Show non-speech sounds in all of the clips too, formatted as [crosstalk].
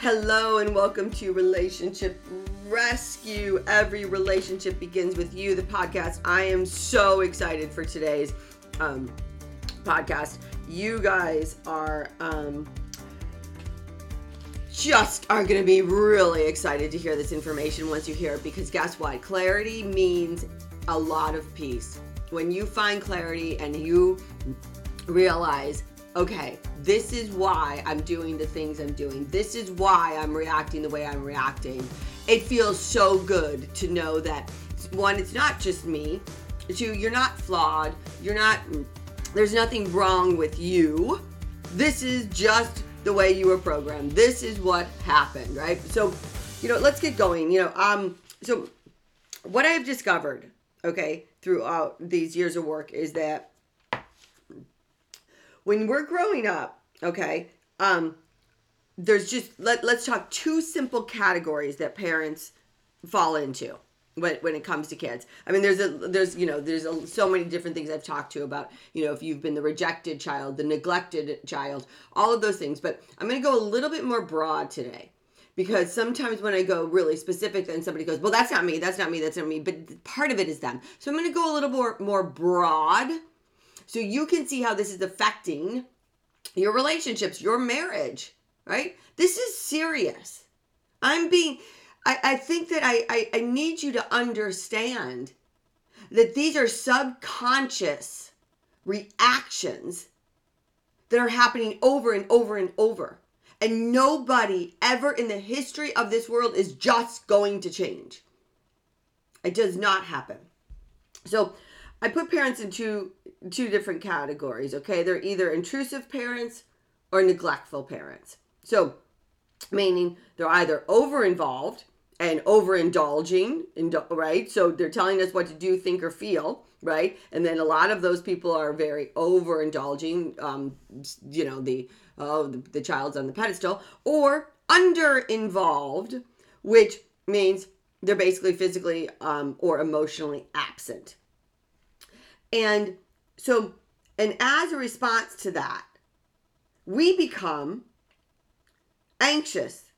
Hello and welcome to Relationship Rescue. Every relationship begins with you, the podcast. I am so excited for today's um, podcast. You guys are um, just are going to be really excited to hear this information once you hear it because guess what? Clarity means a lot of peace. When you find clarity and you realize okay, this is why I'm doing the things I'm doing. This is why I'm reacting the way I'm reacting. It feels so good to know that one, it's not just me. Two, you're not flawed. You're not, there's nothing wrong with you. This is just the way you were programmed. This is what happened, right? So, you know, let's get going. You know, um, so what I've discovered, okay, throughout these years of work is that when we're growing up, okay, um, there's just let let's talk two simple categories that parents fall into when, when it comes to kids. I mean, there's a there's you know there's a, so many different things I've talked to about you know if you've been the rejected child, the neglected child, all of those things. But I'm going to go a little bit more broad today because sometimes when I go really specific, then somebody goes, "Well, that's not me. That's not me. That's not me." But part of it is them. So I'm going to go a little more more broad so you can see how this is affecting your relationships, your marriage, right? This is serious. I'm being, I, I think that I, I, I need you to understand that these are subconscious reactions that are happening over and over and over. And nobody ever in the history of this world is just going to change. It does not happen. So I put parents in two two different categories, okay? They're either intrusive parents or neglectful parents. So, meaning they're either over involved and overindulging, right? So they're telling us what to do, think, or feel, right? And then a lot of those people are very overindulging. Um, you know, the oh, the, the child's on the pedestal, or under involved, which means they're basically physically um, or emotionally absent. And so, and as a response to that, we become anxious,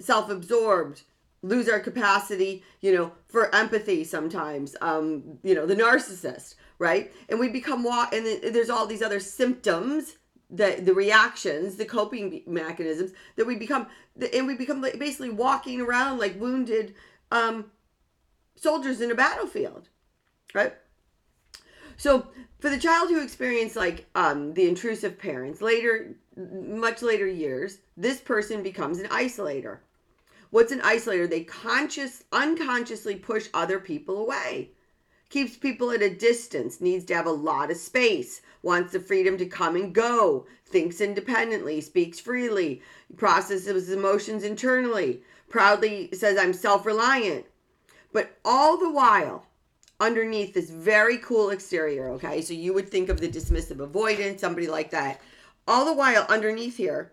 self absorbed, lose our capacity, you know, for empathy sometimes, um, you know, the narcissist, right? And we become, and there's all these other symptoms the the reactions, the coping mechanisms that we become, and we become basically walking around like wounded um, soldiers in a battlefield, right? So for the child who experienced like um, the intrusive parents later, much later years, this person becomes an isolator. What's an isolator? They conscious, unconsciously push other people away. Keeps people at a distance, needs to have a lot of space, wants the freedom to come and go, thinks independently, speaks freely, processes emotions internally, proudly says, I'm self reliant. But all the while, underneath this very cool exterior, okay? So you would think of the dismissive avoidant, somebody like that. All the while, underneath here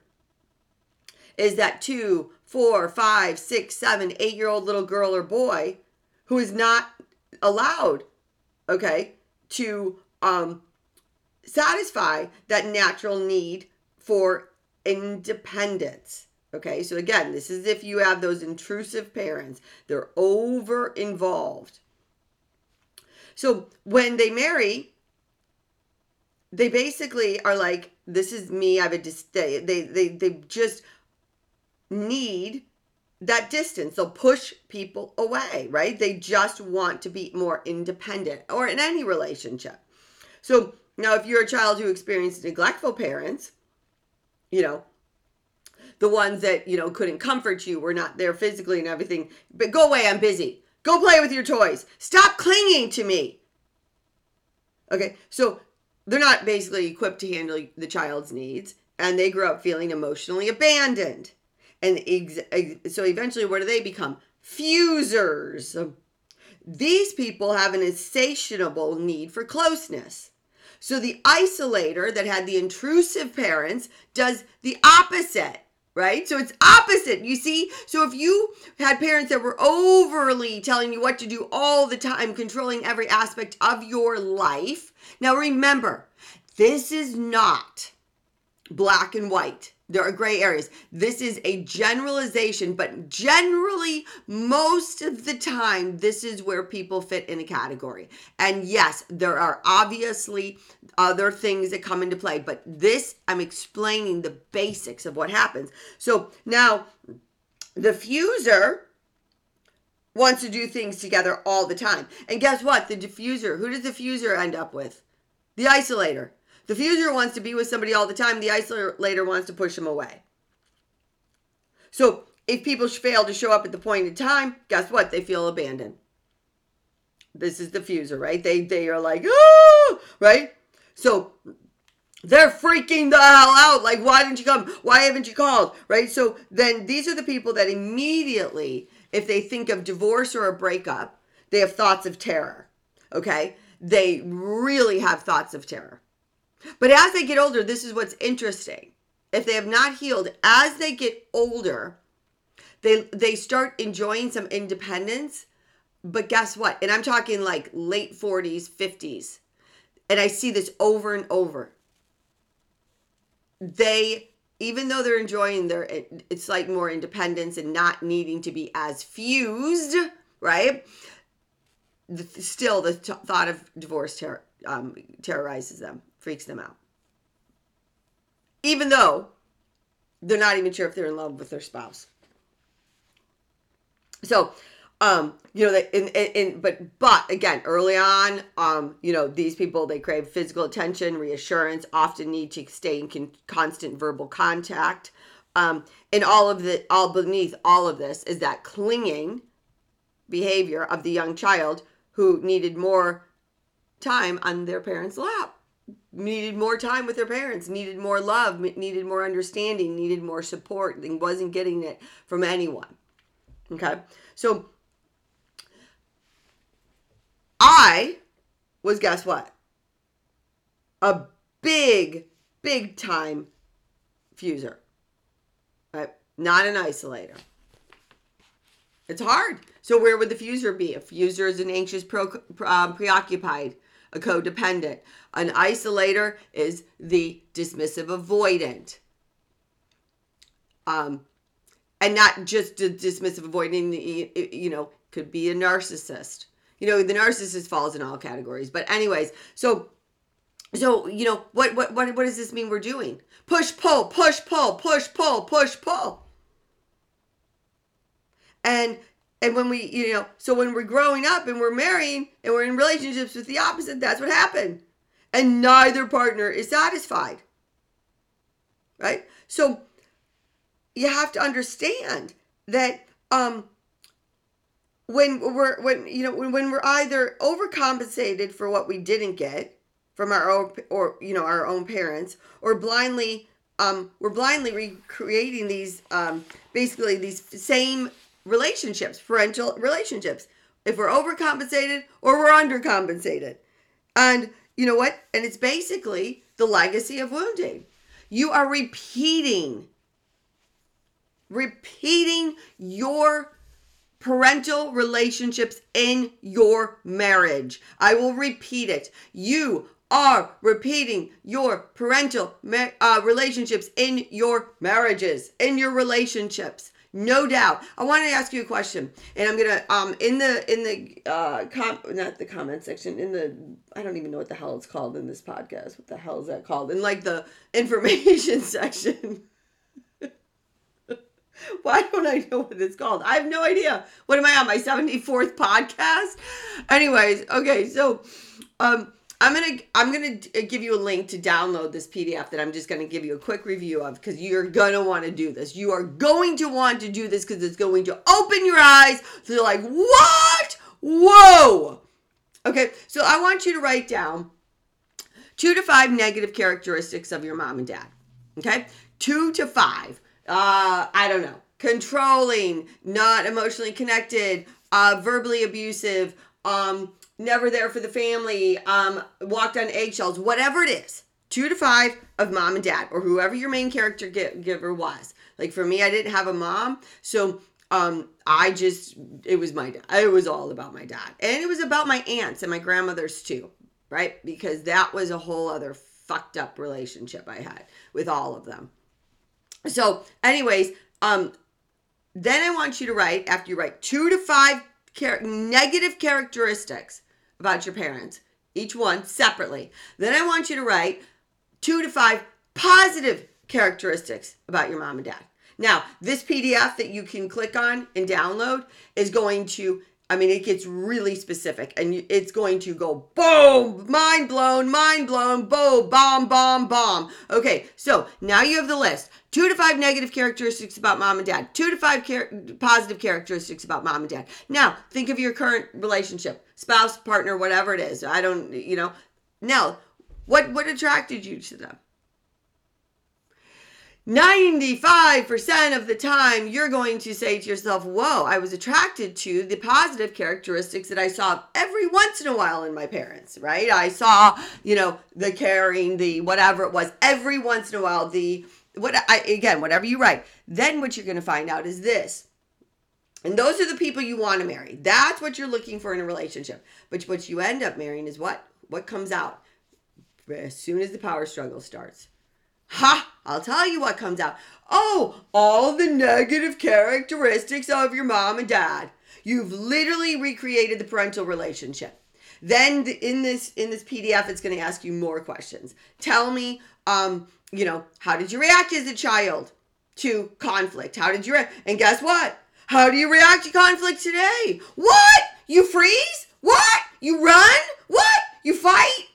is that two, four, five, six, seven, eight year old little girl or boy who is not allowed, okay, to um, satisfy that natural need for independence. Okay, so again, this is if you have those intrusive parents, they're over involved. So when they marry, they basically are like, this is me. I have a dis- they, they, they, they just need that distance. They'll push people away, right? They just want to be more independent or in any relationship. So now, if you're a child who experienced neglectful parents, you know, the ones that, you know, couldn't comfort you, were not there physically and everything, but go away, I'm busy. Go play with your toys. Stop clinging to me. Okay, so they're not basically equipped to handle the child's needs, and they grow up feeling emotionally abandoned. And ex- ex- so eventually, what do they become? Fusers. These people have an insatiable need for closeness. So the isolator that had the intrusive parents does the opposite right? So it's opposite, you see? So if you had parents that were overly telling you what to do all the time, controlling every aspect of your life, now remember, this is not black and white. There are gray areas. This is a generalization, but generally, most of the time, this is where people fit in a category. And yes, there are obviously other things that come into play, but this, I'm explaining the basics of what happens. So now, the fuser wants to do things together all the time. And guess what? The diffuser, who does the fuser end up with? The isolator. The fuser wants to be with somebody all the time. The isolator wants to push them away. So if people fail to show up at the point in time, guess what? They feel abandoned. This is the fuser, right? They they are like, oh, right? So they're freaking the hell out. Like, why didn't you come? Why haven't you called? Right? So then these are the people that immediately, if they think of divorce or a breakup, they have thoughts of terror. Okay? They really have thoughts of terror. But as they get older, this is what's interesting. If they have not healed, as they get older, they they start enjoying some independence. But guess what? And I'm talking like late 40s, 50s. And I see this over and over. They even though they're enjoying their it's like more independence and not needing to be as fused, right? Still, the t- thought of divorce ter- um, terrorizes them freaks them out. Even though they're not even sure if they're in love with their spouse. So, um, you know, that in, in, in, but but again, early on, um, you know, these people they crave physical attention, reassurance, often need to stay in con- constant verbal contact. Um, and all of the all beneath all of this is that clinging behavior of the young child who needed more time on their parents' lap needed more time with their parents, needed more love, needed more understanding, needed more support, and wasn't getting it from anyone. Okay? So I was guess what? A big, big time fuser. Right? Not an isolator. It's hard. So where would the fuser be? A fuser is an anxious, pro, um, preoccupied, a codependent. An isolator is the dismissive avoidant. Um, and not just a dismissive avoidant, you know, could be a narcissist. You know, the narcissist falls in all categories. But anyways, so so you know what what what what does this mean we're doing? Push pull, push pull, push pull, push pull. And and when we, you know, so when we're growing up and we're marrying and we're in relationships with the opposite, that's what happened. And neither partner is satisfied. Right? So you have to understand that um when we're when you know when, when we're either overcompensated for what we didn't get from our own or you know our own parents or blindly um we're blindly recreating these um basically these same relationships, parental relationships. If we're overcompensated or we're undercompensated. And you know what? And it's basically the legacy of wounding. You are repeating, repeating your parental relationships in your marriage. I will repeat it. You are repeating your parental uh, relationships in your marriages, in your relationships no doubt. I want to ask you a question, and I'm gonna um in the in the uh com not the comment section in the I don't even know what the hell it's called in this podcast. What the hell is that called? In like the [laughs] information section. [laughs] Why don't I know what it's called? I have no idea. What am I on my 74th podcast? Anyways, okay, so um I'm gonna I'm gonna uh, give you a link to download this PDF that I'm just gonna give you a quick review of because you're gonna want to do this. You are going to want to do this because it's going to open your eyes. So you're like, what? Whoa. Okay, so I want you to write down two to five negative characteristics of your mom and dad. Okay, two to five. Uh, I don't know. Controlling, not emotionally connected, uh, verbally abusive, um, never there for the family, um, walked on eggshells, whatever it is, two to five of mom and dad, or whoever your main character giver was. Like for me, I didn't have a mom, so um, I just it was my. It was all about my dad, and it was about my aunts and my grandmothers too, right? Because that was a whole other fucked up relationship I had with all of them. So, anyways, um, then I want you to write after you write two to five char- negative characteristics about your parents, each one separately. Then I want you to write two to five positive characteristics about your mom and dad. Now, this PDF that you can click on and download is going to I mean, it gets really specific and it's going to go boom, mind blown, mind blown, boom, bomb, bomb, bomb. Okay, so now you have the list. Two to five negative characteristics about mom and dad. Two to five char- positive characteristics about mom and dad. Now, think of your current relationship, spouse, partner, whatever it is. I don't, you know. Now, what what attracted you to them? 95% of the time, you're going to say to yourself, Whoa, I was attracted to the positive characteristics that I saw every once in a while in my parents, right? I saw, you know, the caring, the whatever it was, every once in a while, the what I again, whatever you write. Then what you're going to find out is this. And those are the people you want to marry. That's what you're looking for in a relationship. But what you end up marrying is what? What comes out as soon as the power struggle starts Ha! I'll tell you what comes out. Oh, all the negative characteristics of your mom and dad. You've literally recreated the parental relationship. Then in this in this PDF, it's going to ask you more questions. Tell me, um, you know, how did you react as a child to conflict? How did you react? And guess what? How do you react to conflict today? What? You freeze? What? You run? What? You fight?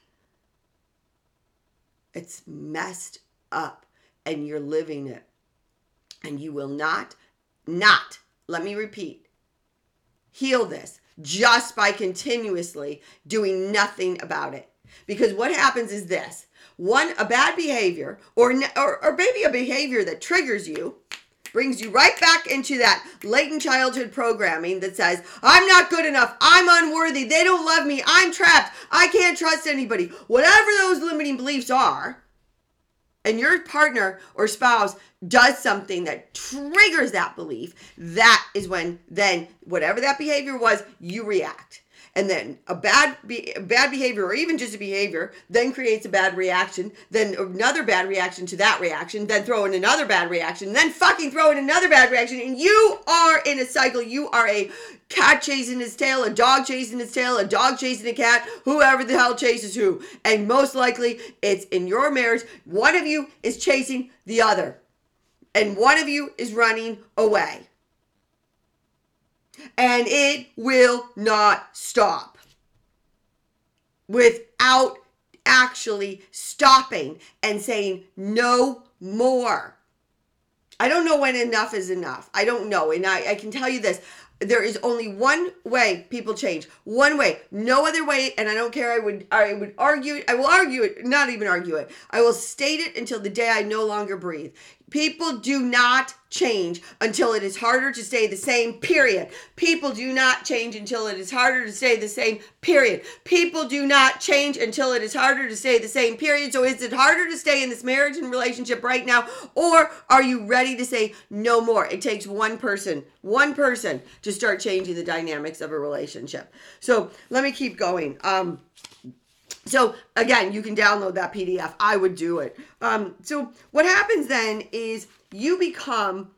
It's messed up and you're living it. And you will not, not, let me repeat, heal this just by continuously doing nothing about it. Because what happens is this one, a bad behavior, or, or, or maybe a behavior that triggers you, brings you right back into that latent childhood programming that says, I'm not good enough, I'm unworthy, they don't love me, I'm trapped, I can't trust anybody. Whatever those limiting beliefs are, and your partner or spouse does something that triggers that belief, that is when then whatever that behavior was, you react. And then a bad be- bad behavior or even just a behavior then creates a bad reaction, then another bad reaction to that reaction, then throw in another bad reaction, then fucking throw in another bad reaction and you are in a cycle. You are a cat chasing his tail, a dog chasing his tail, a dog chasing a cat, whoever the hell chases who. And most likely it's in your marriage, one of you is chasing the other, and one of you is running away. And it will not stop without actually stopping and saying no more. I don't know when enough is enough. I don't know. And I, I can tell you this there is only one way people change. One way. No other way. And I don't care. I would I would argue I will argue it, not even argue it. I will state it until the day I no longer breathe. People do not change until it is harder to stay the same, period. People do not change until it is harder to stay the same, period. People do not change until it is harder to stay the same, period. So is it harder to stay in this marriage and relationship right now? Or are you ready to say no more? It takes one person, one person to start changing the dynamics of a relationship. So let me keep going. Um, so again, you can download that PDF. I would do it. Um, so what happens then is you become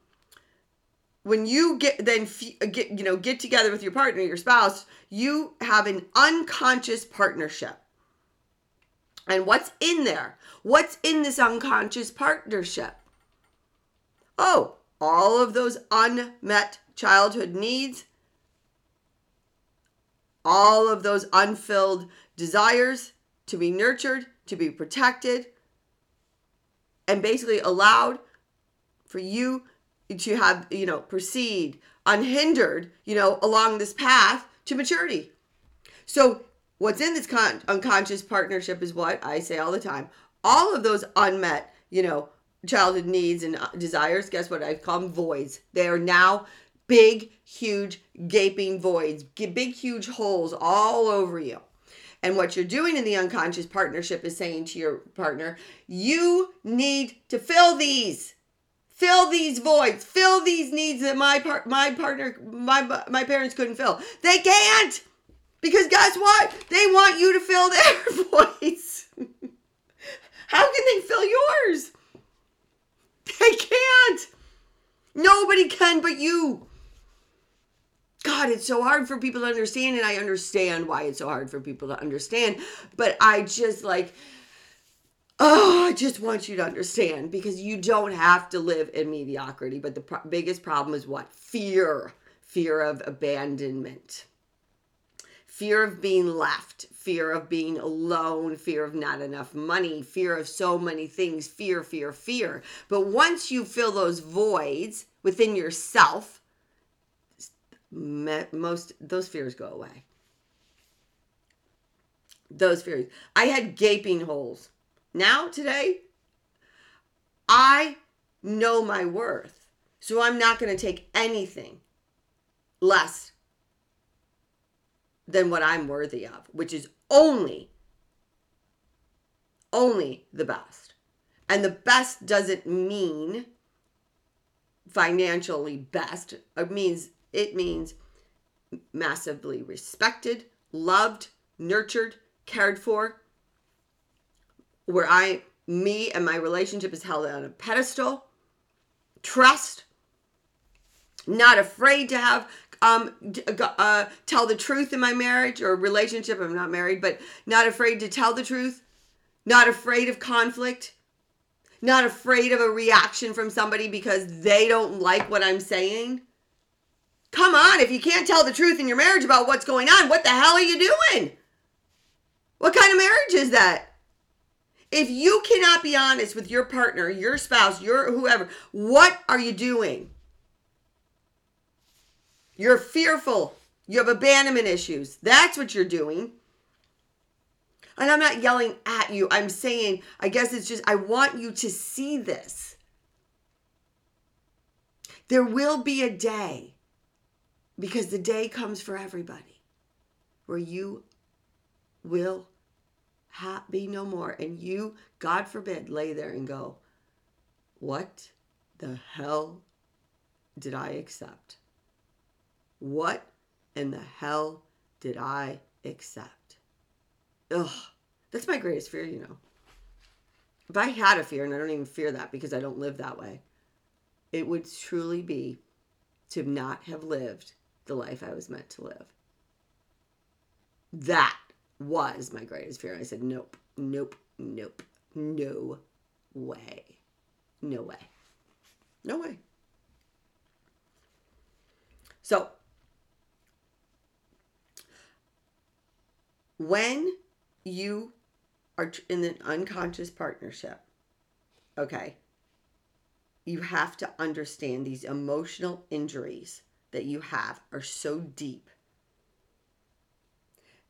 when you get then get you know get together with your partner, your spouse, you have an unconscious partnership. And what's in there? What's in this unconscious partnership? Oh, all of those unmet childhood needs, all of those unfilled desires to be nurtured, to be protected, and basically allowed for you to have, you know, proceed unhindered, you know, along this path to maturity. So, what's in this con- unconscious partnership is what I say all the time. All of those unmet, you know, childhood needs and uh, desires, guess what? I call them voids. They are now big, huge, gaping voids, big, huge holes all over you. And what you're doing in the unconscious partnership is saying to your partner, you need to fill these. Fill these voids, fill these needs that my part, my partner, my my parents couldn't fill. They can't, because guess what? They want you to fill their [laughs] voids. How can they fill yours? They can't. Nobody can but you. God, it's so hard for people to understand, and I understand why it's so hard for people to understand. But I just like, oh, I just want you to understand because you don't have to live in mediocrity. But the pro- biggest problem is what? Fear. Fear of abandonment, fear of being left, fear of being alone, fear of not enough money, fear of so many things, fear, fear, fear. But once you fill those voids within yourself, most those fears go away. Those fears. I had gaping holes. Now today I know my worth. So I'm not going to take anything less than what I'm worthy of, which is only only the best. And the best doesn't mean financially best. It means it means massively respected, loved, nurtured, cared for. Where I me and my relationship is held on a pedestal. Trust. Not afraid to have um, uh, tell the truth in my marriage or relationship. I'm not married, but not afraid to tell the truth, not afraid of conflict, not afraid of a reaction from somebody because they don't like what I'm saying. Come on, if you can't tell the truth in your marriage about what's going on, what the hell are you doing? What kind of marriage is that? If you cannot be honest with your partner, your spouse, your whoever, what are you doing? You're fearful. You have abandonment issues. That's what you're doing. And I'm not yelling at you. I'm saying, I guess it's just, I want you to see this. There will be a day, because the day comes for everybody, where you will ha- be no more. And you, God forbid, lay there and go, What the hell did I accept? What in the hell did I accept? Ugh, that's my greatest fear, you know. If I had a fear, and I don't even fear that because I don't live that way, it would truly be to not have lived the life I was meant to live. That was my greatest fear. I said, nope, nope, nope, no way. No way. No way. So when you are in an unconscious partnership, okay, you have to understand these emotional injuries that you have are so deep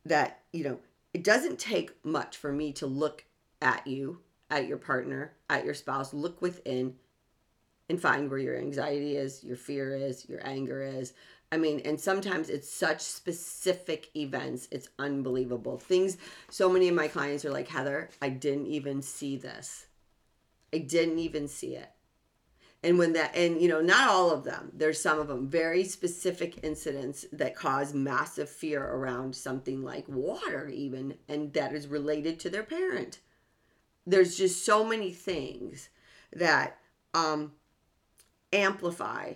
that, you know, it doesn't take much for me to look at you, at your partner, at your spouse, look within and find where your anxiety is, your fear is, your anger is, I mean, and sometimes it's such specific events. It's unbelievable. Things, so many of my clients are like, Heather, I didn't even see this. I didn't even see it. And when that, and you know, not all of them, there's some of them, very specific incidents that cause massive fear around something like water, even, and that is related to their parent. There's just so many things that um, amplify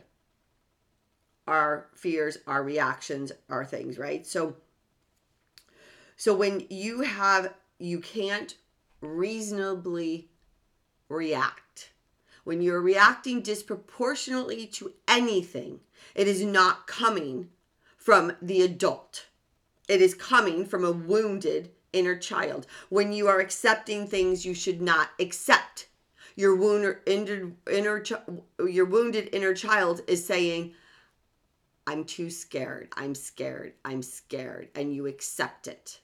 our fears, our reactions, our things, right? So so when you have you can't reasonably react. When you're reacting disproportionately to anything, it is not coming from the adult. It is coming from a wounded inner child. When you are accepting things you should not accept, your wounded inner, inner your wounded inner child is saying, I'm too scared. I'm scared. I'm scared. And you accept it.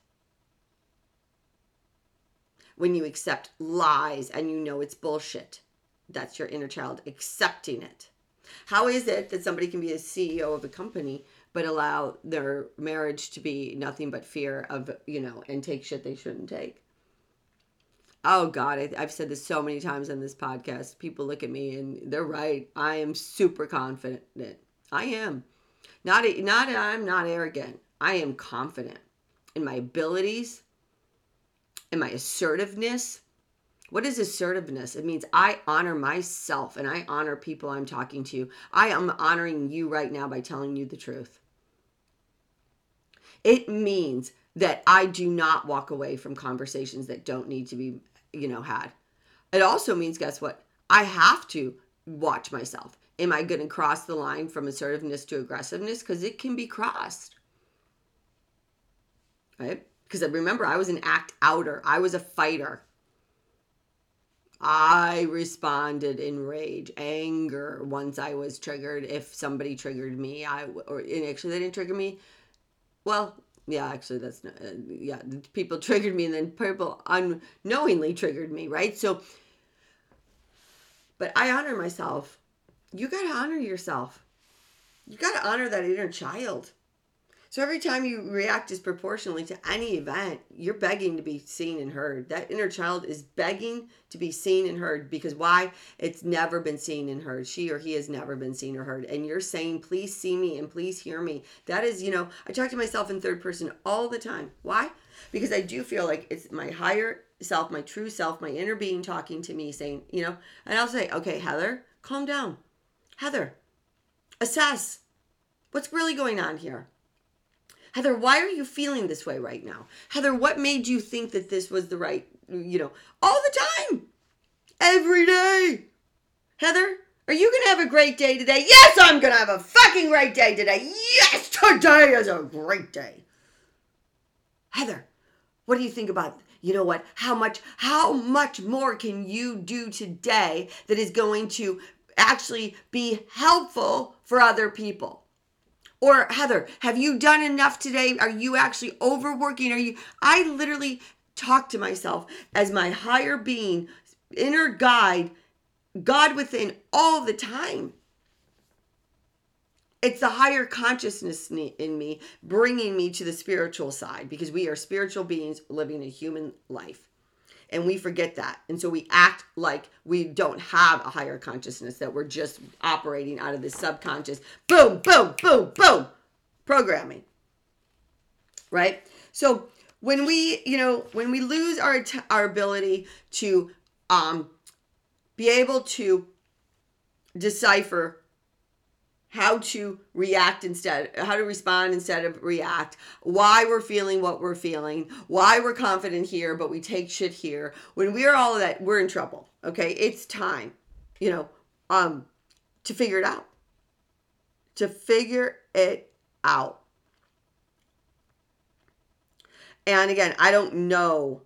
When you accept lies and you know it's bullshit, that's your inner child accepting it. How is it that somebody can be a CEO of a company but allow their marriage to be nothing but fear of, you know, and take shit they shouldn't take? Oh God, I, have said this so many times on this podcast. People look at me and they're right. I am super confident. I am. Not not I'm not arrogant. I am confident in my abilities, in my assertiveness, What is assertiveness? It means I honor myself and I honor people I'm talking to. I am honoring you right now by telling you the truth. It means that I do not walk away from conversations that don't need to be, you know, had. It also means, guess what? I have to watch myself. Am I going to cross the line from assertiveness to aggressiveness? Because it can be crossed. Right? Because remember, I was an act outer, I was a fighter. I responded in rage, anger once I was triggered. If somebody triggered me, I or actually they didn't trigger me. Well, yeah, actually that's not, uh, yeah, people [laughs] triggered me and then people unknowingly triggered me, right? So but I honor myself. You got to honor yourself. You got to honor that inner child. So every time you react disproportionately to any event, you're begging to be seen and heard. That inner child is begging to be seen and heard because why? It's never been seen and heard. She or he has never been seen or heard. And you're saying, please see me and please hear me. That is, you know, I talk to myself in third person all the time. Why? Because I do feel like it's my higher self, my true self, my inner being talking to me saying, you know, and I'll say, okay, Heather, calm down. Heather, assess what's really going on here Heather, why are you feeling this way right now? Heather, what made you think that this was the right, you know, all the time, every day? Heather, are you going to have a great day today? Yes, I'm going to have a fucking great day today. Yes, today is a great day. Heather, what do you think about you know what how much how much more can you do today that is going to actually be helpful for other people or Heather, have you done enough today? Are you actually overworking? Are you I literally talk to myself as my higher being, inner guide, God within all the time. It's the higher consciousness in me bringing me to the spiritual side because we are spiritual beings living a human life and we forget that. And so we act like we don't have a higher consciousness that we're just operating out of this subconscious boom boom boom boom programming right? So when we you know when we lose our our ability to um be able to decipher how to react instead, how to respond instead of react, why we're feeling what we're feeling, why we're confident here, but we take shit here. When we are all of that, we're in trouble. Okay. It's time, you know, um, to figure it out. To figure it out. And again, I don't know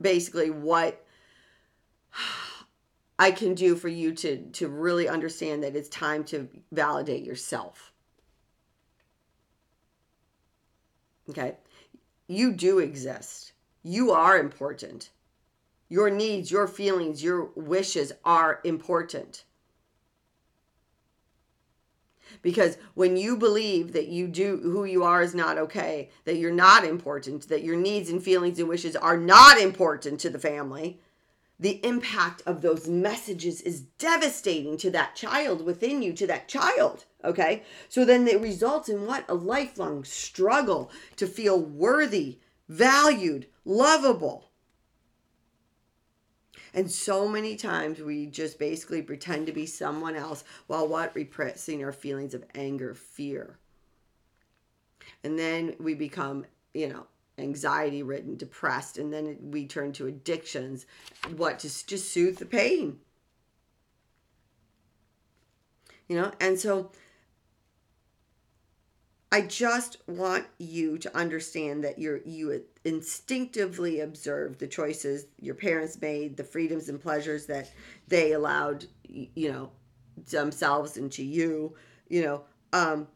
basically what I can do for you to to really understand that it's time to validate yourself. Okay? You do exist. You are important. Your needs, your feelings, your wishes are important. Because when you believe that you do who you are is not okay, that you're not important, that your needs and feelings and wishes are not important to the family, the impact of those messages is devastating to that child within you, to that child. Okay. So then it results in what? A lifelong struggle to feel worthy, valued, lovable. And so many times we just basically pretend to be someone else while what? Repressing our feelings of anger, fear. And then we become, you know, anxiety ridden, depressed, and then we turn to addictions. What to just soothe the pain. You know, and so I just want you to understand that you're you instinctively observe the choices your parents made, the freedoms and pleasures that they allowed, you know, themselves and to you, you know, um,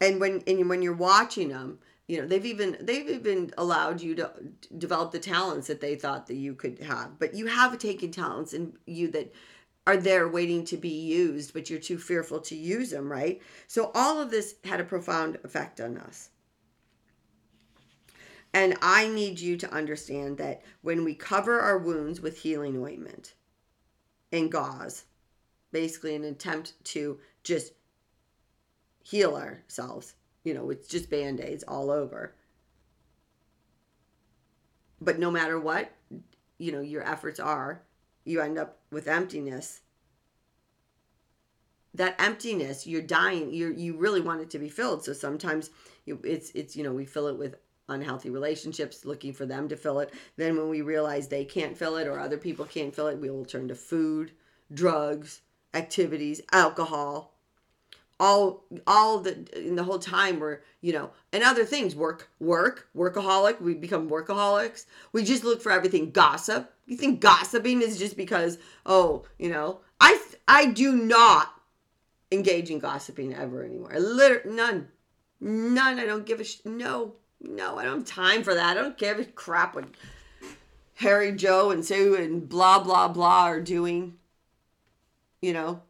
and when and when you're watching them, you know they've even they've even allowed you to develop the talents that they thought that you could have. But you have taken talents in you that are there waiting to be used but you're too fearful to use them right? So all of this had a profound effect on us. And i need you to understand that when we cover our wounds with healing ointment and gauze basically an attempt to just heal ourselves you know, it's just band aids all over. but no matter what, you know, your efforts are, you end up with emptiness. That emptiness, you're dying. You you really want it to be filled. So sometimes it's it's you know we fill it with unhealthy relationships, looking for them to fill it. Then when we realize they can't fill it or other people can't fill it, we will turn to food, drugs, activities, alcohol, all all the in the whole time we're you know and other things work work workaholic we become workaholics. We just look for everything gossip. You think gossiping is just because oh you know i i do not engage in gossiping ever anymore. Literally none. None. I don't give a sh- no no i don't have time for that. I don't give a crap what harry joe and sue and blah blah blah are doing you know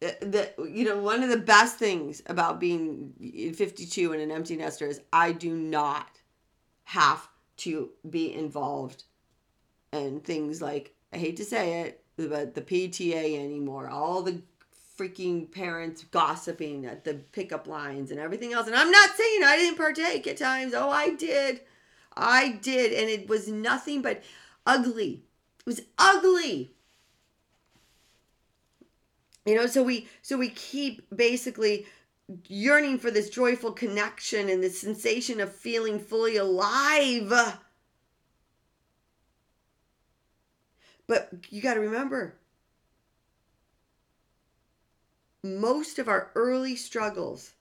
Uh, the you know one of the best things about being 52 and an empty nester is I do not have to be involved in things like I hate to say it but the PTA anymore. All the freaking parents gossiping at the pickup lines and everything else. And I'm not saying I didn't partake at times. Oh I did. I did. And it was nothing but ugly. It was ugly you know so we so we keep basically yearning for this joyful connection and this sensation of feeling fully alive. But you got to remember most of our early struggles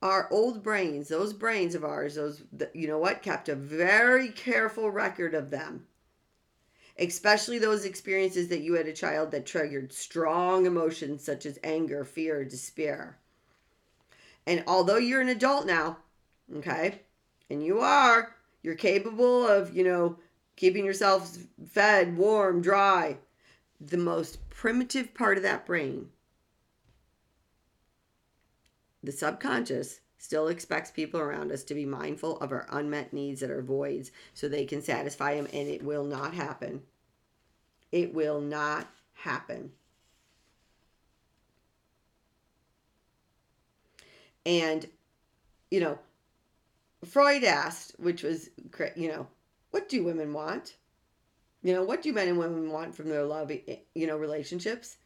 our old brains those brains of ours those you know what kept a very careful record of them especially those experiences that you had a child that triggered strong emotions such as anger, fear, despair. And although you're an adult now, okay, and you are, you're capable of, you know, keeping yourself fed, warm, dry. The most primitive part of that brain, the subconscious, still expects people around us to be mindful of our unmet needs that are voids so they can satisfy them, and it will not happen. It will not happen. And, you know, Freud asked, which was, you know, what do women want? You know, what do men and women want from their love, eh, you know, relationships?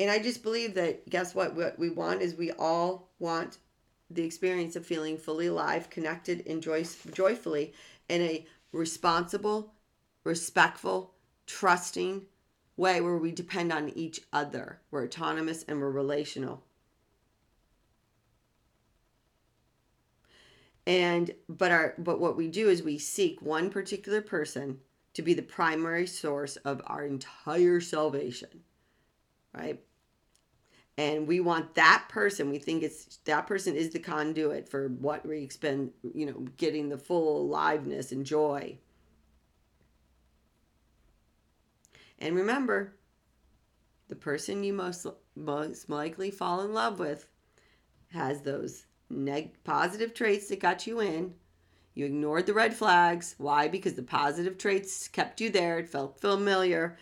And I just believe that, guess what? What we want is we all want the experience of feeling fully alive, connected, and joy, joyfully in a responsible, respectful, trusting way where we depend on each other. We're autonomous and we're relational. And but our but what we do is we seek one particular person to be the primary source of our entire salvation. Right? And we want that person we think it's that person is the conduit for what we expend you know getting the full aliveness and joy. And remember the person you most most likely fall in love with has those neg- positive traits that got you in. You ignored the red flags. Why? Because the positive traits kept you there. It felt familiar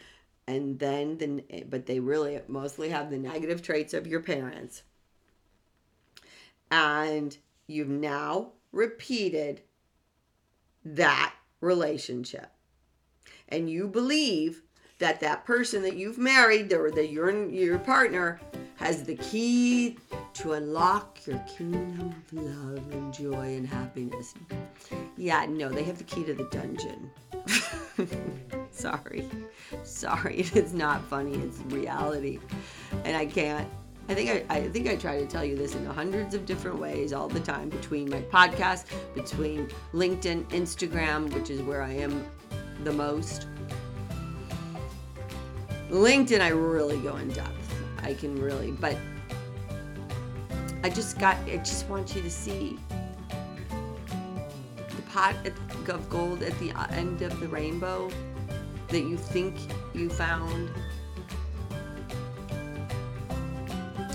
and then the eh, but they really mostly have the negative traits of your parents and you've now repeated that relationship and you believe that that person that you've married or that your your partner has the key to unlock your kingdom of love and joy and happiness. Yeah, no, they have the key to the dungeon. [laughs] Sorry. Sorry, [laughs] it is not funny. It's reality. And I can't I think I, I think I try to tell you this in hundreds of different ways all the time between my podcast, between LinkedIn, Instagram, which is where I am the most. LinkedIn, I really go in depth. I can really, but I just got, I just want you to see the pot of gold at the uh, end of the rainbow that you think you found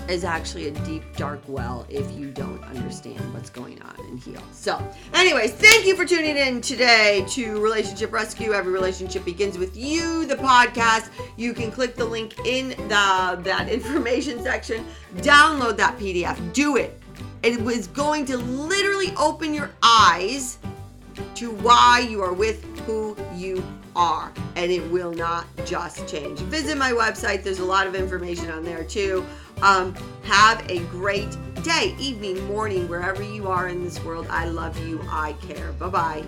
is actually a deep, dark well if you don't understand what's going on and heal. So, anyways, thank you for tuning in today to Relationship Rescue. Every relationship begins with you, the podcast. You can click the link in the that [laughs] information section, download that PDF, do it. It was going to literally open your eyes to why you are with who you are, and it will not just change. Visit my website, there's a lot of information on there too. Um, have a great day, evening, morning, wherever you are in this world. I love you. I care. Bye bye.